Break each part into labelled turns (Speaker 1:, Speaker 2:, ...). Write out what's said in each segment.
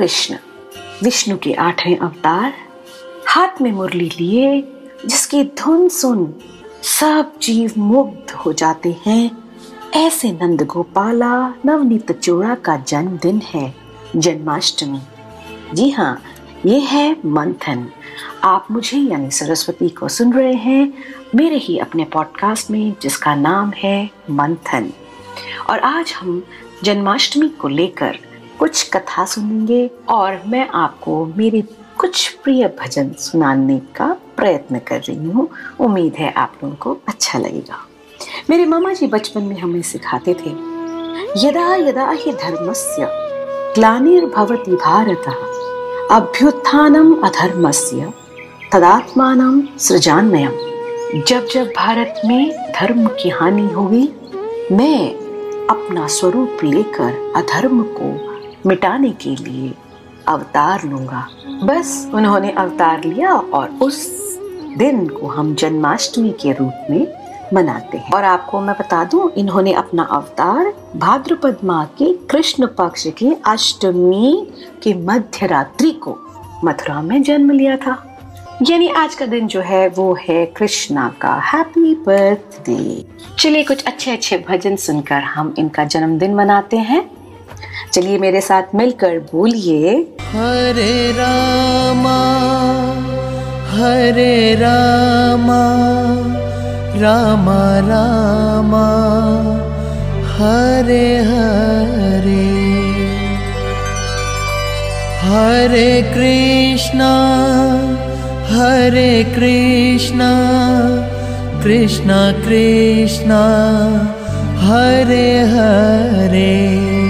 Speaker 1: कृष्ण, विष्णु के आठवें अवतार, हाथ में मुरली लिए, जिसकी धुन सुन सब जीव मुग्ध हो जाते हैं। ऐसे नंद गोपाला, नवनीत चोड़ा का जन्मदिन है, जन्माष्टमी। जी हाँ ये है मंथन। आप मुझे यानी सरस्वती को सुन रहे हैं, मेरे ही अपने पॉडकास्ट में, जिसका नाम है मंथन। और आज हम जन्माष्टमी को लेकर कुछ कथा सुनेंगे और मैं आपको मेरे कुछ प्रिय भजन सुनाने का प्रयत्न कर रही हूँ। उम्मीद है आप लोगों को अच्छा लगेगा। मेरे मामा जी बचपन में हमें सिखाते थे, यदा यदा ही धर्मस्य ग्लानिर्भवति भारत अभ्युत्थानम अधर्मस्य तदात्मानम सृजान्यम जब जब भारत में धर्म की हानि होगी मैं अपना स्वरूप लेकर अधर्म को मिटाने के लिए अवतार लूँगा। बस उन्होंने अवतार लिया और उस दिन को हम जन्माष्टमी के रूप में मनाते हैं। और आपको मैं बता दूँ, इन्होंने अपना अवतार भाद्रपद माह के कृष्ण पक्ष के अष्टमी के मध्य रात्रि को मथुरा में जन्म लिया था। यानी आज का दिन जो है, वो है कृष्णा का हैप्पी बर्थडे चलिए कुछ अच्छे अच्छे भजन सुनकर हम इनका जन्मदिन मनाते हैं। चलिए मेरे साथ मिलकर बोलिए।
Speaker 2: हरे रामा हरे रामा रामा रामा, हरे हरे। हरे कृष्णा हरे कृष्णा कृष्णा कृष्णा, हरे हरे।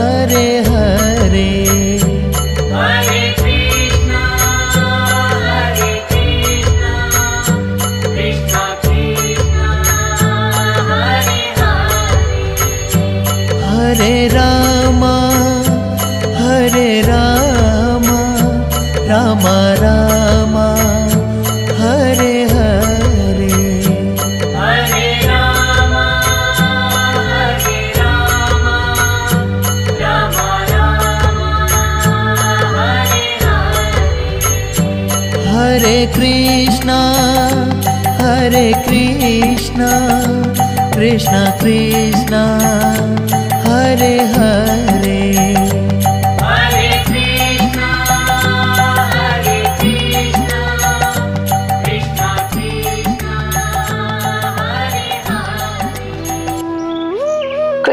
Speaker 2: हरे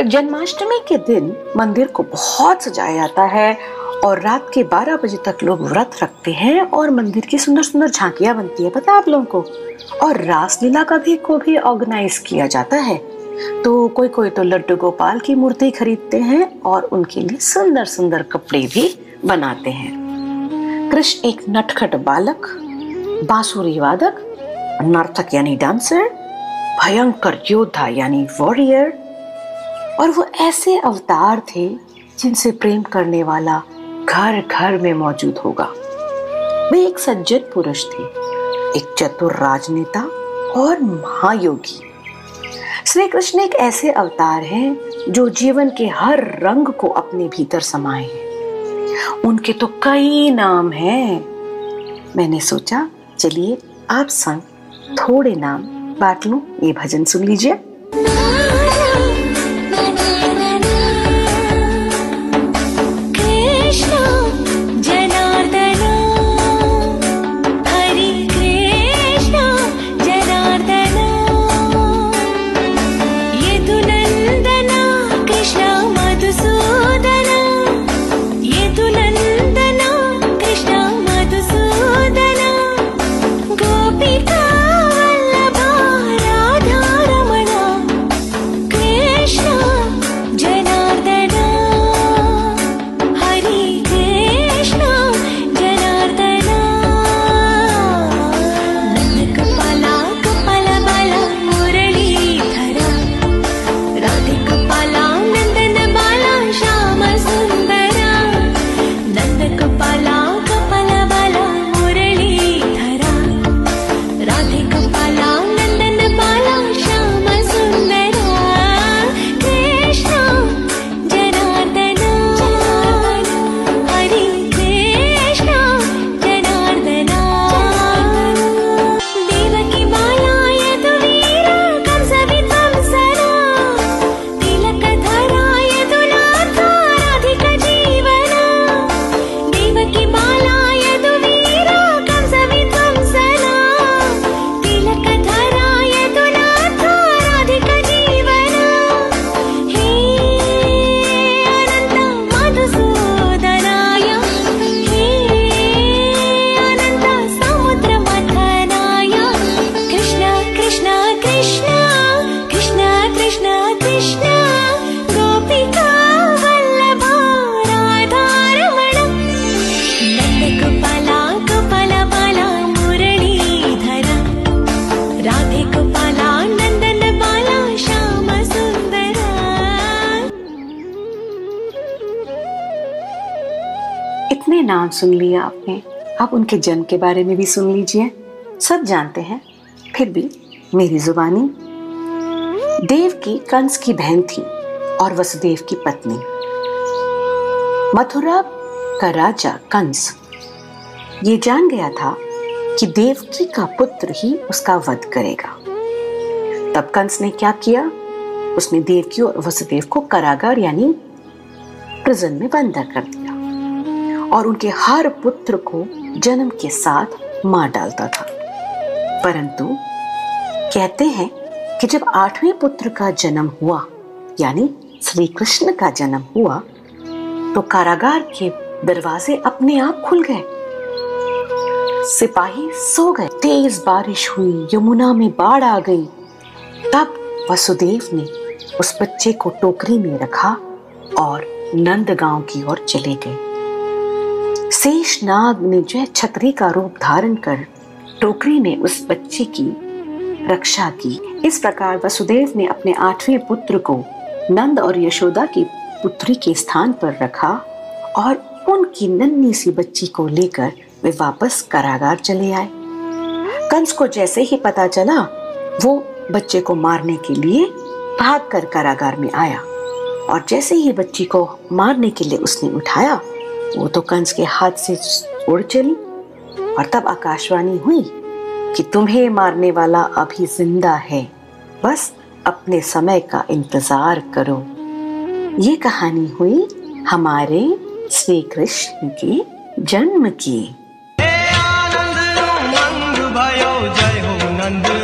Speaker 1: जन्माष्टमी के दिन मंदिर को बहुत सजाया जाता है और रात के 12 बजे तक लोग व्रत रखते हैं और मंदिर की सुंदर सुंदर झांकियाँ बनती है, पता आप लोगों को? और रासलीला का भी को भी ऑर्गेनाइज किया जाता है। तो कोई कोई तो लड्डू गोपाल की मूर्ति खरीदते हैं और उनके लिए सुंदर सुंदर कपड़े भी बनाते हैं। कृष्ण एक नटखट बालक, बांसुरी वादक, नर्तक यानी डांसर भयंकर योद्धा यानी वॉरियर और वो ऐसे अवतार थे जिनसे प्रेम करने वाला घर घर में मौजूद होगा। वे एक सज्जन पुरुष थे, एक चतुर राजनेता और महायोगी। श्री कृष्ण एक ऐसे अवतार हैं जो जीवन के हर रंग को अपने भीतर समाये हैं। उनके तो कई नाम हैं। मैंने सोचा, चलिए आप संग थोड़े नाम बांट लूँ, ये भजन सुन लीजिए। सुन लिया आपने। अब उनके जन्म के बारे में भी सुन लीजिए। सब जानते हैं, फिर भी मेरी जुबानी। देव की कंस की बहन थी और वसुदेव की पत्नी। मथुरा का राजा कंस। ये जान गया था कि देवकी का पुत्र ही उसका वध करेगा। तब कंस ने क्या किया? उसने देवकी और वसुदेव को कारागार यानी प्रिजन में बंद कर दिया। और उनके हर पुत्र को जन्म के साथ मार डालता था। परंतु कहते हैं कि जब आठवें पुत्र का जन्म हुआ, यानी श्री कृष्ण का जन्म हुआ तो कारागार के दरवाजे अपने आप खुल गए। सिपाही सो गए। तेज बारिश हुई, यमुना में बाढ़ आ गई। तब वसुदेव ने उस बच्चे को टोकरी में रखा और नंद गाँव की ओर चले गए। शेष नाग ने जो है छतरी का रूप धारण कर टोकरी में उस बच्चे की रक्षा की। इस प्रकार वसुदेव ने अपने आठवें पुत्र को नंद और यशोदा की पुत्री के स्थान पर रखा और उनकी नन्ही सी बच्ची को लेकर वे वापस कारागार चले आए। कंस को जैसे ही पता चला, वो बच्चे को मारने के लिए भागकर कारागार में आया और जैसे ही बच्ची को मारने के लिए उसने उठाया वो तो कंस के हाथ से उड़ चली और तब आकाशवाणी हुई कि तुम्हें मारने वाला अभी ज़िंदा है। बस अपने समय का इंतज़ार करो। ये कहानी हुई हमारे श्री कृष्ण के जन्म की।
Speaker 3: हे आनंद भयो, जय हो नंद।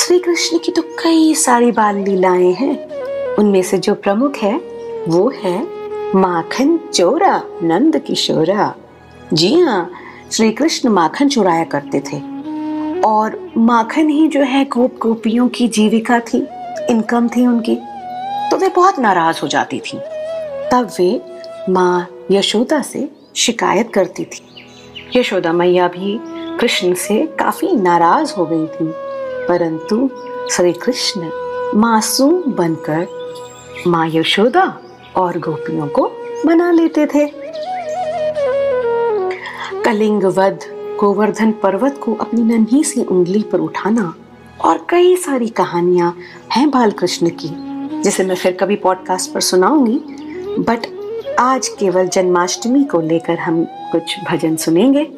Speaker 1: श्री कृष्ण की तो कई सारी बाल लीलाएँ हैं। उनमें से जो प्रमुख है, वो है माखन चोरा, नंद किशोरा। जी हाँ श्री कृष्ण माखन चुराया करते थे। और माखन ही जो है गोप गोपियों की जीविका थी, इनकम थी उनकी तो वे बहुत नाराज़ हो जाती थी। तब वे माँ यशोदा से शिकायत करती थी। यशोदा मैया भी कृष्ण से काफ़ी नाराज़ हो गई थी। परंतु श्री कृष्ण मासूम बनकर माँ यशोदा और गोपियों को मना लेते थे। कलिंग वध गोवर्धन पर्वत को अपनी नन्ही सी उंगली पर उठाना और कई सारी कहानियाँ हैं बाल कृष्ण की जिसे मैं फिर कभी पॉडकास्ट पर सुनाऊँगी। बट आज केवल जन्माष्टमी को लेकर हम कुछ भजन सुनेंगे।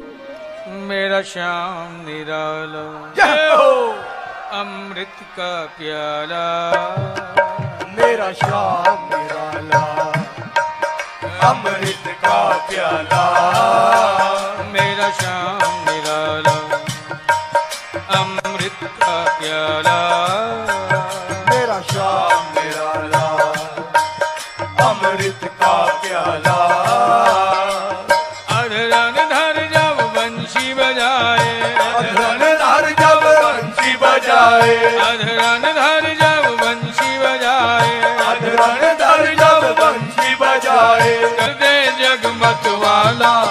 Speaker 4: मेरा श्याम निराला। अमृत का प्याला
Speaker 3: मेरा श्याम निराला अमृत का प्याला
Speaker 4: मेरा श्याम निराला अमृत का प्याला
Speaker 3: मेरा श्याम निराला अमृत का प्याला
Speaker 4: अधरन बजाए
Speaker 3: अधरन धर जब
Speaker 4: बंशी बजाए।
Speaker 3: अधरन धर जब बंसी बजाए।
Speaker 4: कर दे जगमत वाला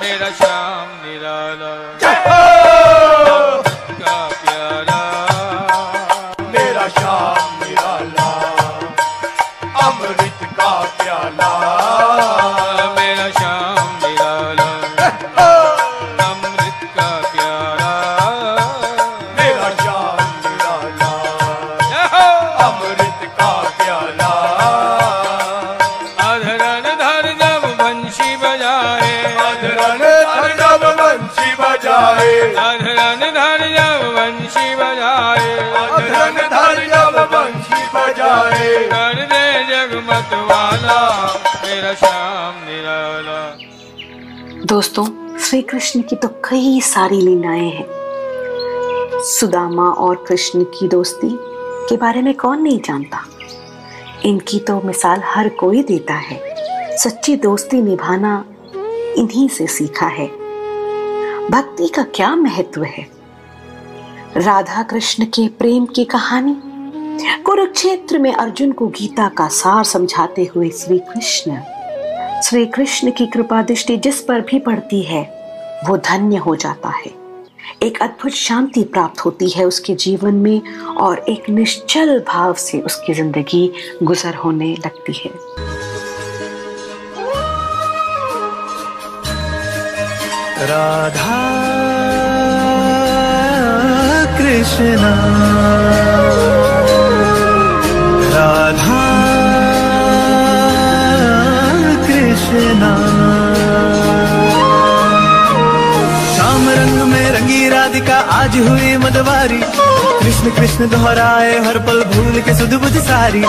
Speaker 4: मेरा श्याम निराला।
Speaker 3: जय हो!
Speaker 4: का प्याला
Speaker 3: मेरा श्याम
Speaker 4: बजाए कर दे जगमत वाला मेरा श्याम निराला।
Speaker 1: दोस्तों श्री कृष्ण की तो कई सारी लीलाएँ हैं। सुदामा और कृष्ण की दोस्ती के बारे में कौन नहीं जानता? इनकी तो मिसाल हर कोई देता है। सच्ची दोस्ती निभाना इन्हीं से सीखा है। भक्ति का क्या महत्व है? राधा कृष्ण के प्रेम की कहानी कुरुक्षेत्र में अर्जुन को गीता का सार समझाते हुए श्री कृष्ण श्री कृष्ण की कृपा दृष्टि जिस पर भी पड़ती है, वो धन्य हो जाता है। एक अद्भुत शांति प्राप्त होती है उसके जीवन में और एक निश्चल भाव से उसकी ज़िंदगी गुजर होने लगती है।
Speaker 5: राधा कृष्णा। राधा कृष्णा। श्याम रंग में रंगी राधिका, आज हुई मदवारी। कृष्ण कृष्ण दोहराए हर पल भूल के सुध बुध सारी।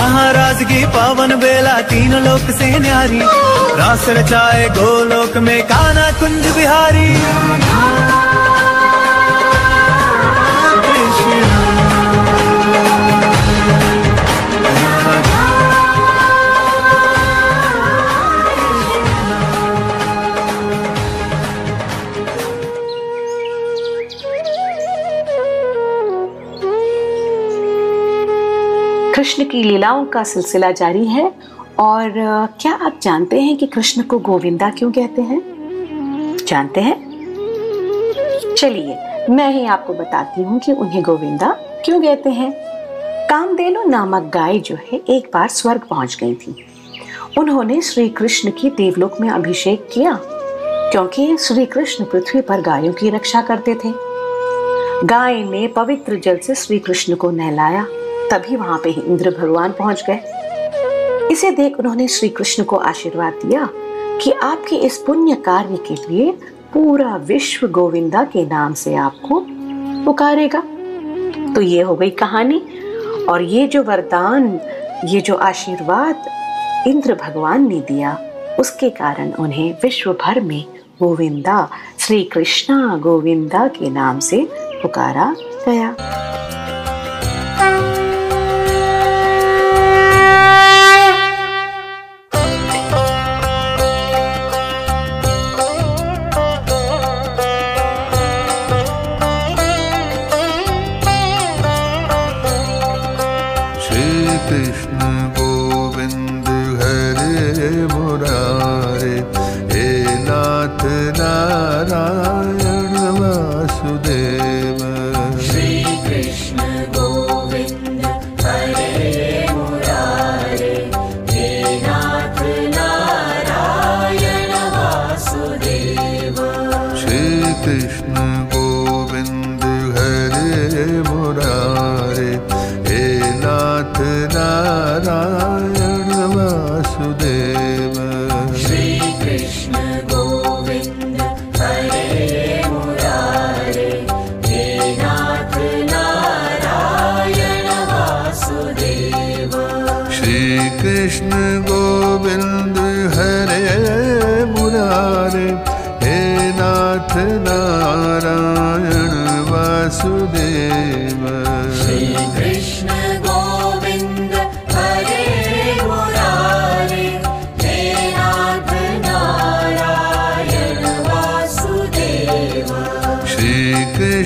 Speaker 5: महाराज की पावन बेला, तीन लोक से न्यारी। रास रचाए गोलोक में काना कुंज बिहारी।
Speaker 1: कृष्ण की लीलाओं का सिलसिला जारी है और क्या आप जानते हैं कि कृष्ण को गोविंदा क्यों कहते हैं? जानते हैं? चलिए, मैं ही आपको बताती हूँ कि उन्हें गोविंदा क्यों कहते हैं। कामधेनु नामक गाय जो है, एक बार स्वर्ग पहुँच गई थी। उन्होंने श्री कृष्ण की देवलोक में अभिषेक किया, क्योंकि श्री कृष्ण पृथ्वी पर गायों की रक्षा करते थे। गाय ने पवित्र जल से श्री कृष्ण को नहलाया। तभी वहाँ पे इंद्र भगवान पहुँच गए। इसे देख उन्होंने श्री कृष्ण को आशीर्वाद दिया कि आपके इस पुण्य कार्य के लिए पूरा विश्व गोविंदा के नाम से आपको पुकारेगा। तो ये हो गई कहानी, और ये जो वरदान, ये जो आशीर्वाद इंद्र भगवान ने दिया, उसके कारण उन्हें विश्व भर में गोविंदा श्री कृष्णा गोविंदा के नाम से पुकारा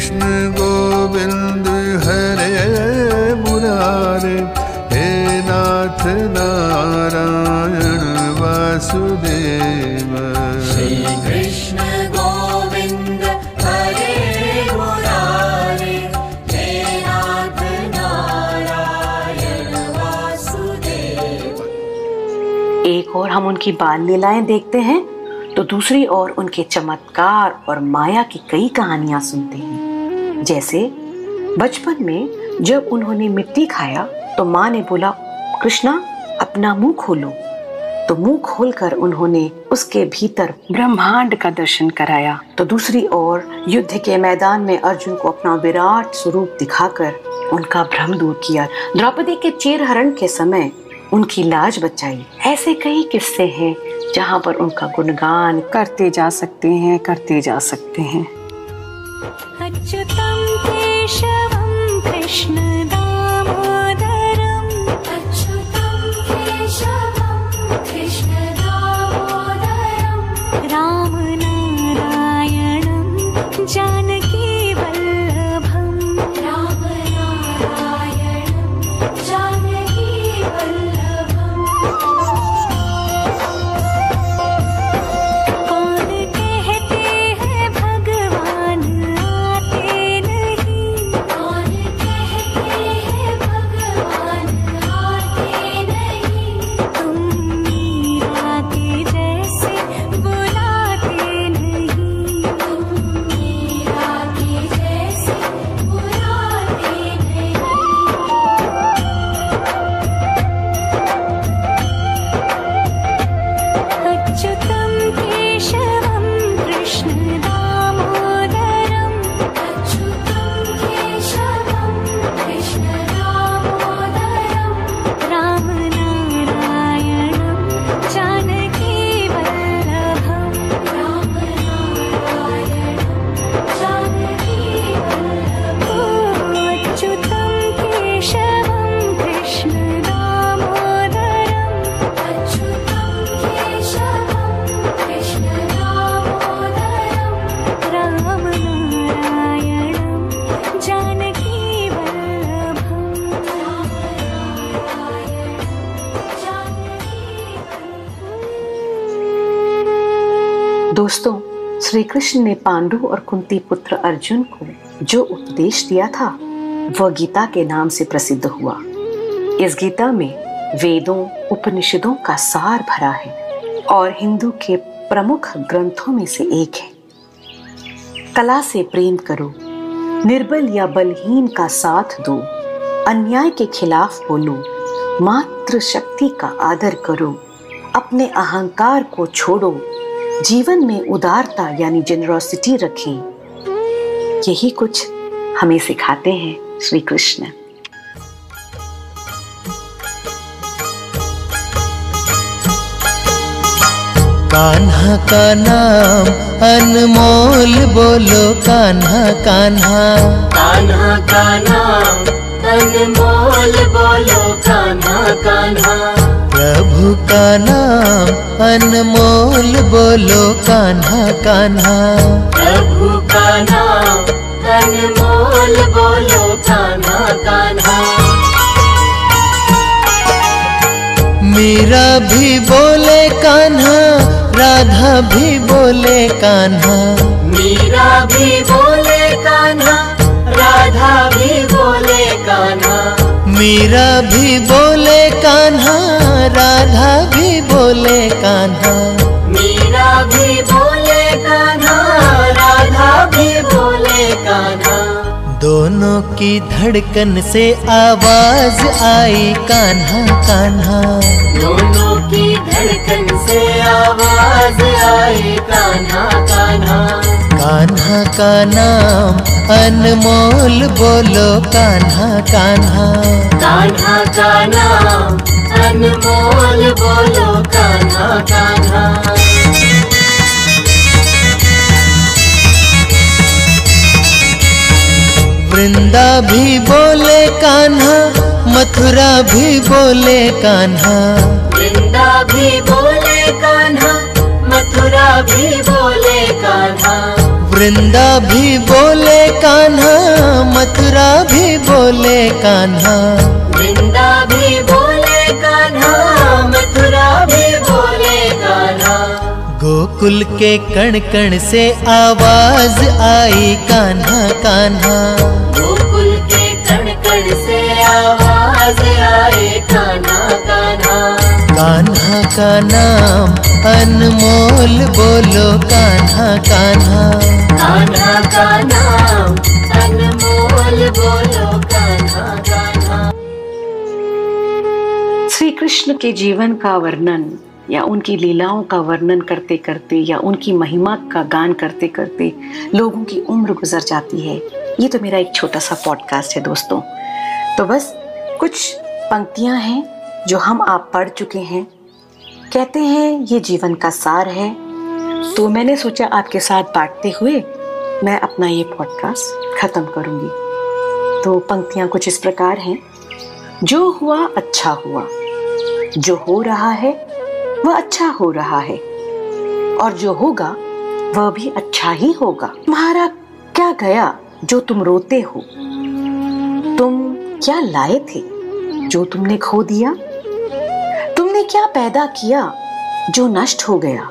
Speaker 6: कृष्ण गोविंद हरे मुरारे हे नाथ नारायण वासुदेव। श्री
Speaker 1: एक और हम उनकी बाल लीलाएँ देखते हैं तो दूसरी ओर उनके चमत्कार और माया की कई कहानियाँ सुनते हैं। जैसे बचपन में जब उन्होंने मिट्टी खाया तो माँ ने बोला, कृष्णा, अपना मुँह खोलो। तो मुँह खोलकर उन्होंने उसके भीतर ब्रह्मांड का दर्शन कराया। तो दूसरी ओर युद्ध के मैदान में अर्जुन को अपना विराट स्वरूप दिखाकर उनका भ्रम दूर किया। द्रौपदी के चीर हरण के समय उनकी लाज बचाई। ऐसे कई किस्से हैं, जहाँ पर उनका गुणगान करते जा सकते हैं, करते जा सकते हैं।
Speaker 7: अच्युतं केशवं कृष्णदामोदरम् अच्युतं केशवं कृष्णदामोदरम् रामनारायणं जानकीवल्लभम्
Speaker 1: दोस्तों श्री कृष्ण ने पांडु और कुंती पुत्र अर्जुन को जो उपदेश दिया था, वह गीता के नाम से प्रसिद्ध हुआ। इस गीता में वेदों, उपनिषदों का सार भरा है और हिंदू के प्रमुख ग्रंथों में से एक है। कला से प्रेम करो, निर्बल या बलहीन का साथ दो, अन्याय के खिलाफ बोलो मात्र शक्ति का आदर करो, अपने अहंकार को छोड़ो जीवन में उदारता यानी जेनरोसिटी रखें। यही कुछ हमें सिखाते हैं श्री कृष्ण
Speaker 2: कान्हा का नाम अनमोल बोलो कान्हा कान्हा।
Speaker 8: कान्हा कान्हा अनमोल बोलो कान्हा कान्हा।
Speaker 2: का नाम अनमोल बोलो कान्हा कान्हा।
Speaker 8: प्रभु का नाम अनमोल बोलो कान्हा कान्हा।
Speaker 2: मीरा भी बोले कान्हा राधा भी बोले कान्हा।
Speaker 8: मीरा भी बोले कान्हा राधा भी बोले कान्हा।
Speaker 2: मीरा भी बोले कान्हा राधा भी बोले कान्हा।
Speaker 8: मीरा भी बोले कान्हा राधा भी बोले कान्हा।
Speaker 2: दोनों की धड़कन से आवाज़ आई कान्हा कान्हा।
Speaker 8: दोनों की धड़कन से आवाज़ आई कान्हा कान्हा
Speaker 2: का नाम अनमोल बोलो कान्हा कान्हा।
Speaker 8: कान्हा का नाम अनमोल बोलो कान्हा कान्हा।
Speaker 2: वृंदा भी बोले कान्हा। मथुरा भी बोले कान्हा।
Speaker 8: वृंदा भी बोले कान्हा। मथुरा भी बोले कान्हा।
Speaker 2: वृंदा भी बोले कान्हा मथुरा भी बोले कान्हा।
Speaker 8: वृंदा भी बोले कान्हा मथुरा भी बोले कान्हा।
Speaker 2: गोकुल के कण कण से आवाज़ आई कान्हा कान्हा।
Speaker 8: गोकुल के कण कण से आवाज़ आए कान्हा कान्हा।
Speaker 2: कान्हा का नाम अनमोल बोलो कान्हा कान्हा।
Speaker 8: कान्हा का नाम अनमोल बोलो कान्हा कान्हा।
Speaker 1: श्री कृष्ण के जीवन का वर्णन या उनकी लीलाओं का वर्णन करते करते या उनकी महिमा का गान करते करते लोगों की उम्र गुजर जाती है। ये तो मेरा एक छोटा सा पॉडकास्ट है दोस्तों। तो बस कुछ पंक्तियाँ हैं जो हम आप पढ़ चुके हैं। कहते हैं, ये जीवन का सार है। तो मैंने सोचा आपके साथ बांटते हुए मैं अपना ये पॉडकास्ट खत्म करूँगी। तो पंक्तियाँ कुछ इस प्रकार हैं। जो हुआ अच्छा हुआ। जो हो रहा है, वह अच्छा हो रहा है। और जो होगा, वह भी अच्छा ही होगा। तुम्हारा क्या गया जो तुम रोते हो? तुम क्या लाए थे जो तुमने खो दिया? क्या पैदा किया जो नष्ट हो गया?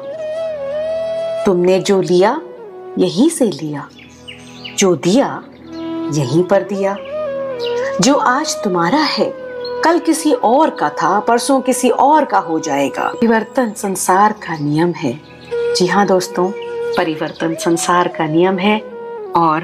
Speaker 1: तुमने जो लिया, यहीं से लिया। जो दिया, यहीं पर दिया। जो आज तुम्हारा है, कल किसी और का था, परसों किसी और का हो जाएगा। परिवर्तन संसार का नियम है। जी हाँ दोस्तों, परिवर्तन संसार का नियम है और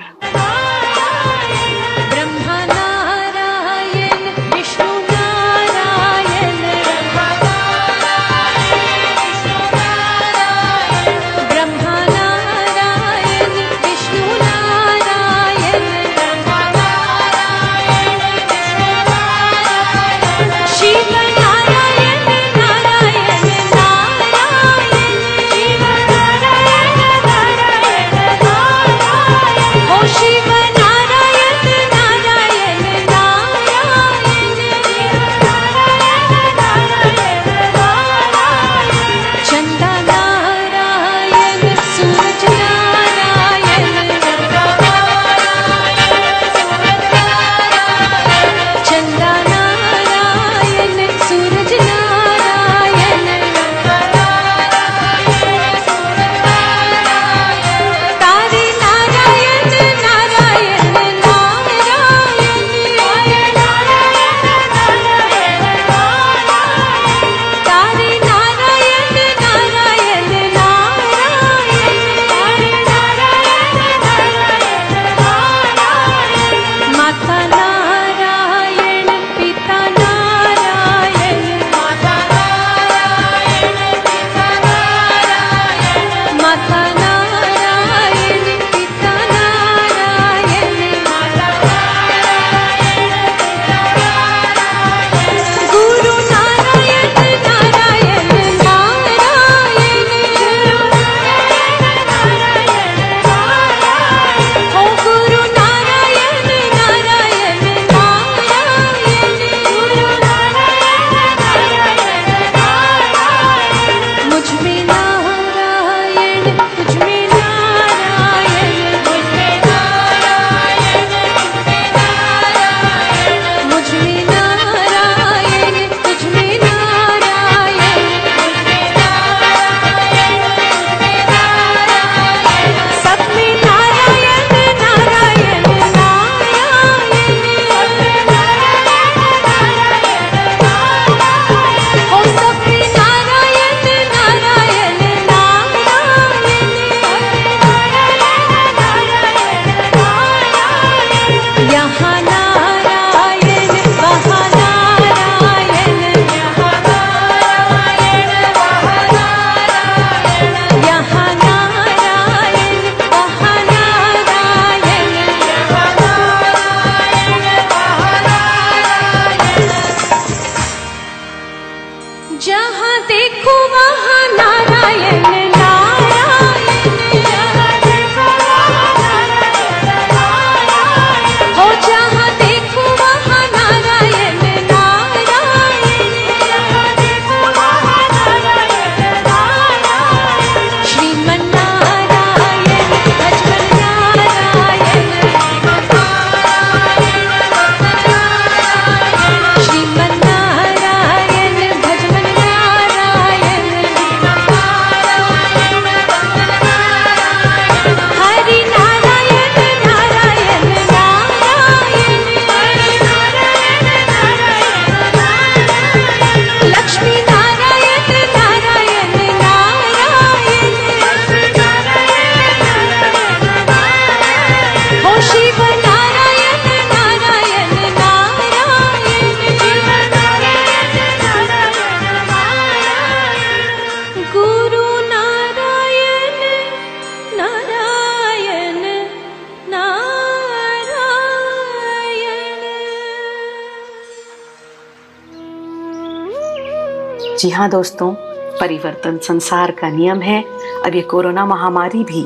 Speaker 1: जी हाँ दोस्तों, परिवर्तन संसार का नियम है। अब ये कोरोना महामारी भी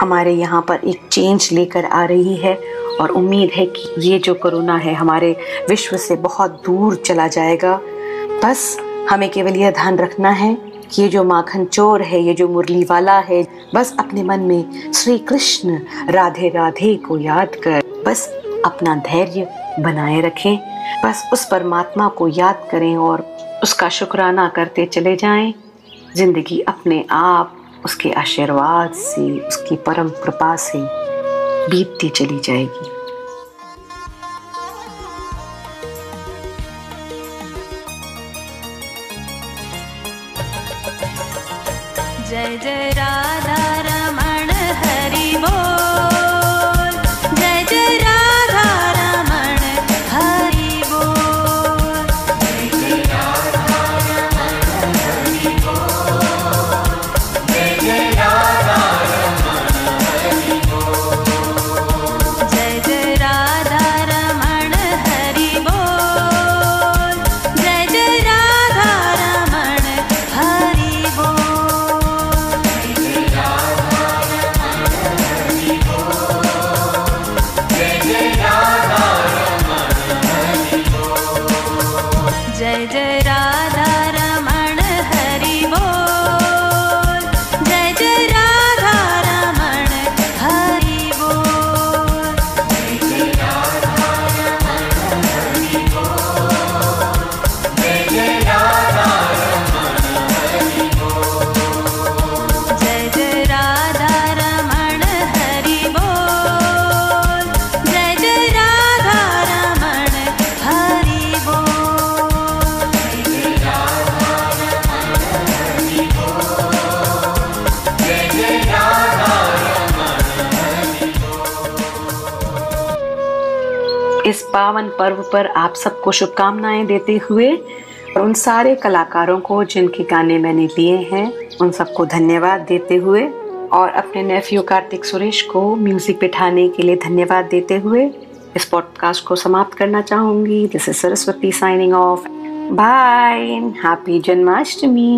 Speaker 1: हमारे यहाँ पर एक चेंज लेकर आ रही है और उम्मीद है कि ये जो कोरोना है हमारे विश्व से बहुत दूर चला जाएगा। बस हमें केवल यह ध्यान रखना है कि ये जो माखन चोर है, ये जो मुरली वाला है, बस अपने मन में श्री कृष्ण राधे राधे को याद कर, बस अपना धैर्य बनाए रखें। बस उस परमात्मा को याद करें और उसका शुक्राना करते चले जाएँ। ज़िंदगी अपने आप, उसके आशीर्वाद से, उसकी परम कृपा से बीतती चली जाएगी। पर्व पर आप सबको शुभकामनाएँ देते हुए और उन सारे कलाकारों को जिनके गाने मैंने लिए हैं, उन सबको धन्यवाद देते हुए और अपने नेफ्यू कार्तिक सुरेश को म्यूज़िक बिठाने के लिए धन्यवाद देते हुए इस पॉडकास्ट को समाप्त करना चाहूँगी। This is Saraswati signing off bye happy Janmashtami